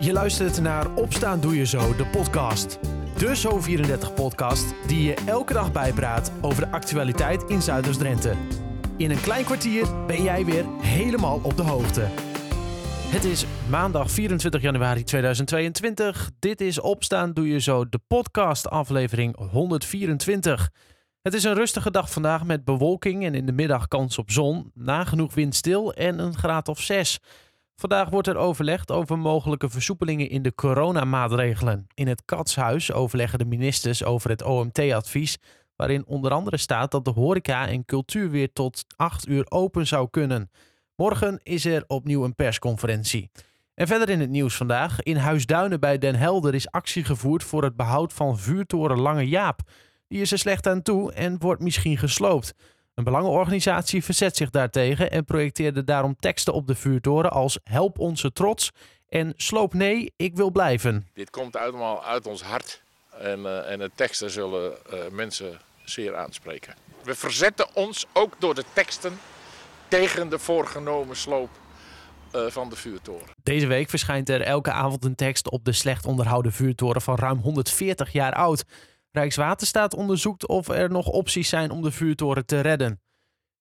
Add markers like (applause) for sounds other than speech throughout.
Je luistert naar Opstaan Doe Je Zo, de podcast. De Zo34-podcast die je elke dag bijpraat over de actualiteit in Zuiders-Drenthe. In een klein kwartier ben jij weer helemaal op de hoogte. Het is maandag 24 januari 2022. Dit is Opstaan Doe Je Zo, de podcast aflevering 124. Het is een rustige dag vandaag met bewolking en in de middag kans op zon. Nagenoeg windstil en een graad of 6. Vandaag wordt er overlegd over mogelijke versoepelingen in de coronamaatregelen. In het Katshuis overleggen de ministers over het OMT-advies, waarin onder andere staat dat de horeca en cultuur weer tot 8 uur open zou kunnen. Morgen is er opnieuw een persconferentie. En verder in het nieuws vandaag. In Huisduinen bij Den Helder is actie gevoerd voor het behoud van vuurtoren Lange Jaap. Die is er slecht aan toe en wordt misschien gesloopt. Een belangenorganisatie verzet zich daartegen en projecteerde daarom teksten op de vuurtoren als Help onze trots en Sloop nee, ik wil blijven. Dit komt allemaal uit ons hart en, uh, en de teksten zullen uh, mensen zeer aanspreken. We verzetten ons ook door de teksten tegen de voorgenomen sloop uh, van de vuurtoren. Deze week verschijnt er elke avond een tekst op de slecht onderhouden vuurtoren van ruim 140 jaar oud. Rijkswaterstaat onderzoekt of er nog opties zijn om de vuurtoren te redden.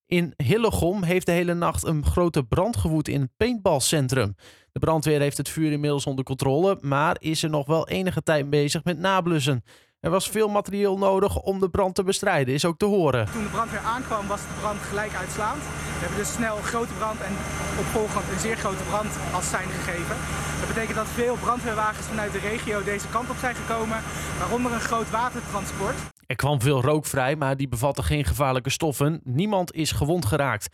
In Hillegom heeft de hele nacht een grote brand gewoed in het paintballcentrum. De brandweer heeft het vuur inmiddels onder controle, maar is er nog wel enige tijd bezig met nablussen. Er was veel materieel nodig om de brand te bestrijden, is ook te horen. Toen de brandweer aankwam was de brand gelijk uitslaand. We hebben dus snel een grote brand en opvolgend een zeer grote brand als zijn gegeven. Dat betekent dat veel brandweerwagens vanuit de regio deze kant op zijn gekomen, waaronder een groot watertransport. Er kwam veel rook vrij, maar die bevatte geen gevaarlijke stoffen. Niemand is gewond geraakt.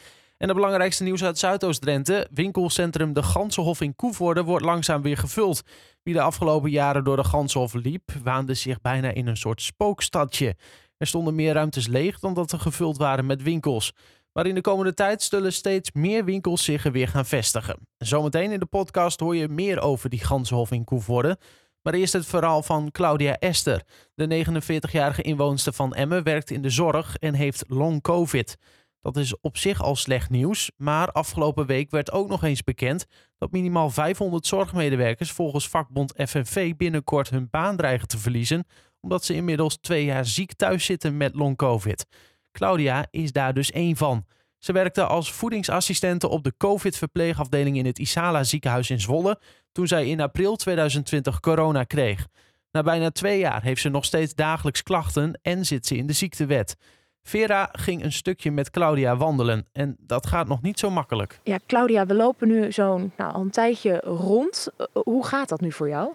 En het belangrijkste nieuws uit Zuidoost-Drenthe. Winkelcentrum De Gansenhof in Koevoorde wordt langzaam weer gevuld. Wie de afgelopen jaren door de Gansenhof liep, waande zich bijna in een soort spookstadje. Er stonden meer ruimtes leeg dan dat er gevuld waren met winkels. Maar in de komende tijd zullen steeds meer winkels zich er weer gaan vestigen. Zometeen in de podcast hoor je meer over die Gansenhof in Koevoorde. Maar eerst het verhaal van Claudia Esther. De 49-jarige inwoonster van Emmen werkt in de zorg en heeft long covid. Dat is op zich al slecht nieuws, maar afgelopen week werd ook nog eens bekend dat minimaal 500 zorgmedewerkers volgens vakbond FNV binnenkort hun baan dreigen te verliezen, omdat ze inmiddels twee jaar ziek thuis zitten met long-covid. Claudia is daar dus één van. Ze werkte als voedingsassistente op de COVID-verpleegafdeling in het Isala ziekenhuis in Zwolle toen zij in april 2020 corona kreeg. Na bijna twee jaar heeft ze nog steeds dagelijks klachten en zit ze in de ziektewet. Vera ging een stukje met Claudia wandelen en dat gaat nog niet zo makkelijk. Ja, Claudia, we lopen nu zo'n nou, al een tijdje rond. Uh, hoe gaat dat nu voor jou?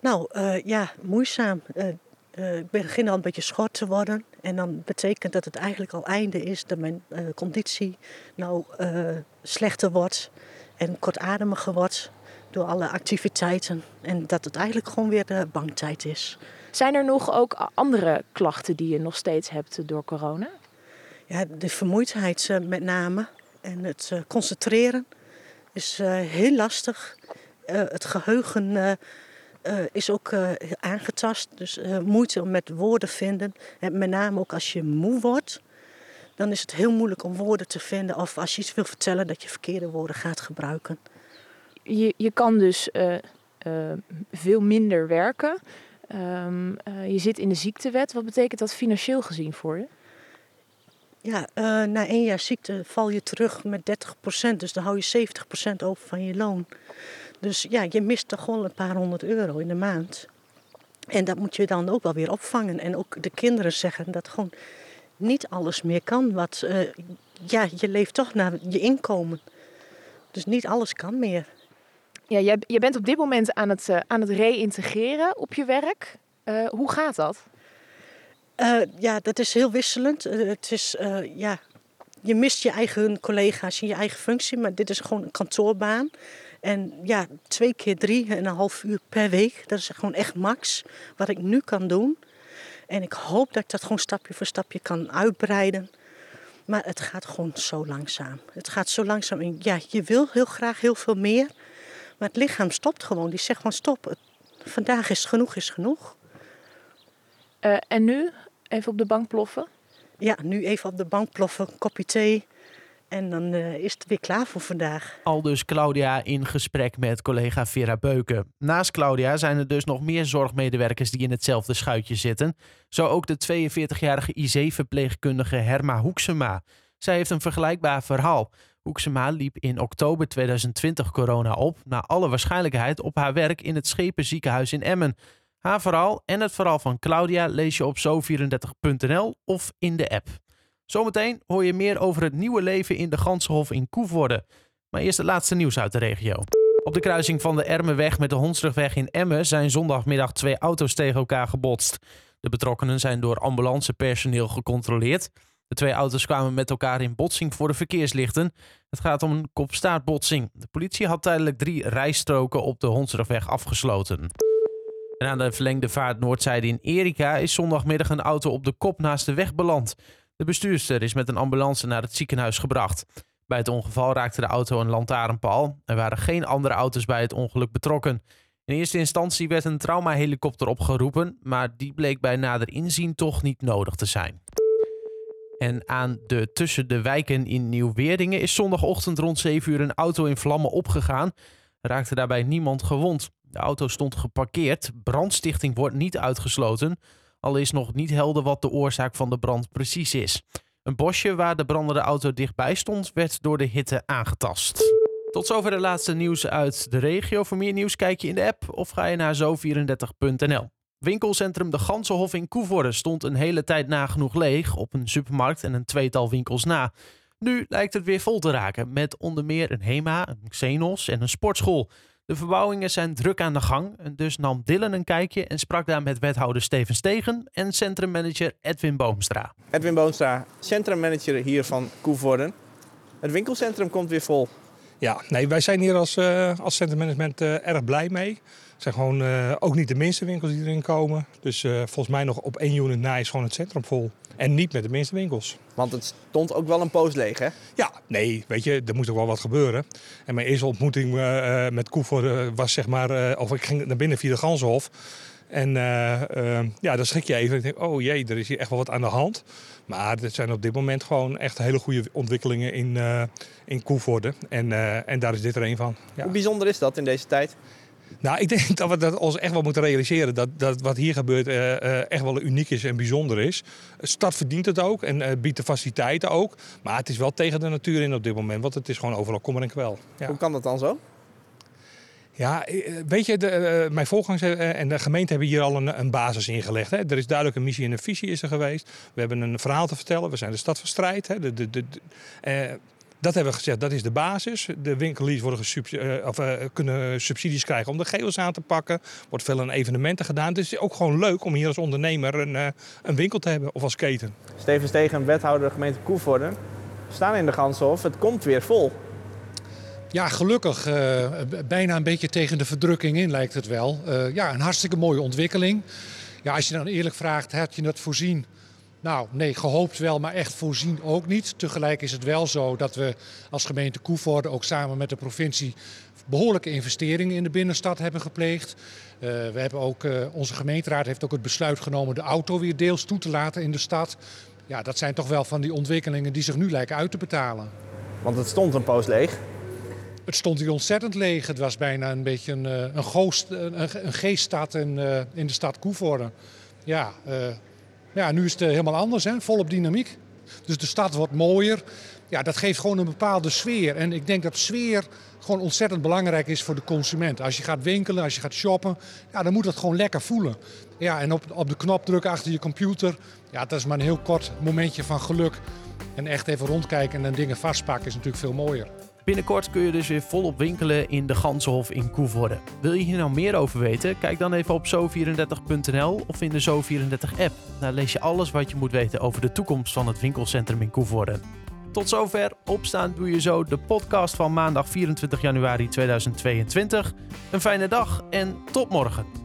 Nou, uh, ja, moeizaam. Uh, ik begin al een beetje schort te worden. En dan betekent dat het eigenlijk al einde is dat mijn conditie nou slechter wordt en kortademiger wordt door alle activiteiten. En dat het eigenlijk gewoon weer de banktijd is. Zijn er nog ook andere klachten die je nog steeds hebt door corona? Ja, de vermoeidheid uh, met name. En het uh, concentreren is heel lastig. het geheugen is ook aangetast. Dus moeite met woorden vinden. En met name ook als je moe wordt. Dan is het heel moeilijk om woorden te vinden. Of als je iets wil vertellen dat je verkeerde woorden gaat gebruiken. Je, je kan dus veel minder werken. Um, uh, je zit in de ziektewet. Wat betekent dat financieel gezien voor je? Ja, uh, na één jaar ziekte val je terug met 30%. Dus dan hou je 70% over van je loon. Dus ja, je mist toch gewoon een paar honderd euro in de maand. En dat moet je dan ook wel weer opvangen. En ook de kinderen zeggen dat gewoon niet alles meer kan. Wat, uh, ja, je leeft toch naar je inkomen. Dus niet alles kan meer. Ja, je bent op dit moment aan het, uh, aan het reïntegreren op je werk. Uh, hoe gaat dat? Uh, ja, dat is heel wisselend. het is, ja, je mist je eigen collega's en je eigen functie, maar dit is gewoon een kantoorbaan. En ja, twee keer drie en een half uur per week, dat is gewoon echt max wat ik nu kan doen. En ik hoop dat ik dat gewoon stapje voor stapje kan uitbreiden. Maar het gaat gewoon zo langzaam. Het gaat zo langzaam. En ja, je wil heel graag heel veel meer. Maar het lichaam stopt gewoon. Die zegt gewoon stop. Vandaag is genoeg, is genoeg. Uh, en nu even op de bank ploffen? Ja, nu even op de bank ploffen, kopje thee. En dan eh, is het weer klaar voor vandaag. Al dus Claudia in gesprek met collega Vera Beuken. Naast Claudia zijn er dus nog meer zorgmedewerkers die in hetzelfde schuitje zitten. Zo ook de 42-jarige IC-verpleegkundige Herma Hoeksema. Zij heeft een vergelijkbaar verhaal. Hoeksema liep in oktober 2020 corona op, naar alle waarschijnlijkheid op haar werk in het Schepenziekenhuis in Emmen. Haar verhaal en het verhaal van Claudia lees je op zo34.nl of in de app. Zometeen hoor je meer over het nieuwe leven in de Gansenhof in Koevoorde. Maar eerst het laatste nieuws uit de regio. Op de kruising van de Ermenweg met de Hondsrugweg in Emmen zijn zondagmiddag twee auto's tegen elkaar gebotst. De betrokkenen zijn door ambulancepersoneel gecontroleerd. De twee auto's kwamen met elkaar in botsing voor de verkeerslichten. Het gaat om een kopstaartbotsing. De politie had tijdelijk drie rijstroken op de Hondsrugweg afgesloten. En aan de verlengde vaart Noordzijde in Erika is zondagmiddag een auto op de kop naast de weg beland. De bestuurster is met een ambulance naar het ziekenhuis gebracht. Bij het ongeval raakte de auto een lantaarnpaal. Er waren geen andere auto's bij het ongeluk betrokken. In eerste instantie werd een traumahelikopter opgeroepen, maar die bleek bij nader inzien toch niet nodig te zijn. En aan de tussen de wijken in Nieuw-Weerdingen is zondagochtend rond 7 uur een auto in vlammen opgegaan. Raakte daarbij niemand gewond. De auto stond geparkeerd. Brandstichting wordt niet uitgesloten. Al is nog niet helder wat de oorzaak van de brand precies is. Een bosje waar de brandende auto dichtbij stond, werd door de hitte aangetast. Tot zover de laatste nieuws uit de regio. Voor meer nieuws kijk je in de app of ga je naar zo34.nl. Winkelcentrum De Gansenhof in Koevoorde stond een hele tijd nagenoeg leeg op een supermarkt en een tweetal winkels na. Nu lijkt het weer vol te raken met onder meer een HEMA, een Xenos en een sportschool. De verbouwingen zijn druk aan de gang. En dus nam Dylan een kijkje en sprak daar met wethouder Steven Stegen en centrummanager Edwin Boomstra. Edwin Boomstra, centrummanager hier van Koevoorden. Het winkelcentrum komt weer vol. Ja, nee, wij zijn hier als, uh, als centrummanagement uh, erg blij mee. Het zijn gewoon uh, ook niet de minste winkels die erin komen. Dus volgens mij nog op 1 juni na is gewoon het centrum vol. En niet met de minste winkels. Want het stond ook wel een poos leeg, hè? Ja, nee, weet je, er moest ook wel wat gebeuren. En mijn eerste ontmoeting uh, met Koevoorde was zeg maar... Of ik ging naar binnen via de Gansenhof. En ja, dan schrik je even. Ik denk, oh jee, er is hier echt wel wat aan de hand. Maar het zijn op dit moment gewoon echt hele goede ontwikkelingen in, in Koevoorde. En, en daar is dit er een van. Ja. Hoe bijzonder is dat in deze tijd? Nou, ik denk (laughs) dat we dat ons echt wel moeten realiseren. Dat, dat wat hier gebeurt uh, uh, echt wel uniek is en bijzonder is. De stad verdient het ook en uh, biedt de faciliteiten ook. Maar het is wel tegen de natuur in op dit moment. Want het is gewoon overal kommer en kwel. Ja. Hoe kan dat dan zo? Ja, weet je, de, mijn voorgangers en de gemeente hebben hier al een, een basis ingelegd. Hè. Er is duidelijk een missie en een visie is er geweest. We hebben een verhaal te vertellen. We zijn de stad van strijd. Hè. De, de, de, dat hebben we gezegd, dat is de basis. De winkeliers worden uh, of, uh, kunnen subsidies krijgen om de geels aan te pakken. Er wordt veel aan evenementen gedaan. Dus het is ook gewoon leuk om hier als ondernemer een, uh, een winkel te hebben of als keten. Steven Stegen, wethouder de gemeente Koevoorde. We staan in de Gansenhof, het komt weer vol. Ja, gelukkig. bijna een beetje tegen de verdrukking in lijkt het wel. ja, een hartstikke mooie ontwikkeling. Ja, als je dan eerlijk vraagt, had je dat voorzien? Nou, nee, gehoopt wel, maar echt voorzien ook niet. Tegelijk is het wel zo dat we als gemeente Koevoorde ook samen met de provincie behoorlijke investeringen in de binnenstad hebben gepleegd. Uh, we hebben ook, uh, onze gemeenteraad heeft ook het besluit genomen de auto weer deels toe te laten in de stad. Ja, dat zijn toch wel van die ontwikkelingen die zich nu lijken uit te betalen. Want het stond een poos leeg. Het stond hier ontzettend leeg. Het was bijna een beetje een, een, goost, een, een geeststad in, uh, in de stad Koevoorde. Ja, ja, nu is het eh, helemaal anders, hè? volop dynamiek. Dus de stad wordt mooier. Ja, dat geeft gewoon een bepaalde sfeer. En ik denk dat sfeer gewoon ontzettend belangrijk is voor de consument. Als je gaat winkelen, als je gaat shoppen, ja, dan moet dat gewoon lekker voelen. Ja, en op, op de knop drukken achter je computer, ja, dat is maar een heel kort momentje van geluk. En echt even rondkijken en dan dingen vastpakken is natuurlijk veel mooier. Binnenkort kun je dus weer volop winkelen in de Gansenhof in Koevoorde. Wil je hier nou meer over weten? Kijk dan even op zo34.nl of in de Zo34-app. Daar lees je alles wat je moet weten over de toekomst van het winkelcentrum in Koevoorde. Tot zover. Opstaan doe je zo de podcast van maandag 24 januari 2022. Een fijne dag en tot morgen.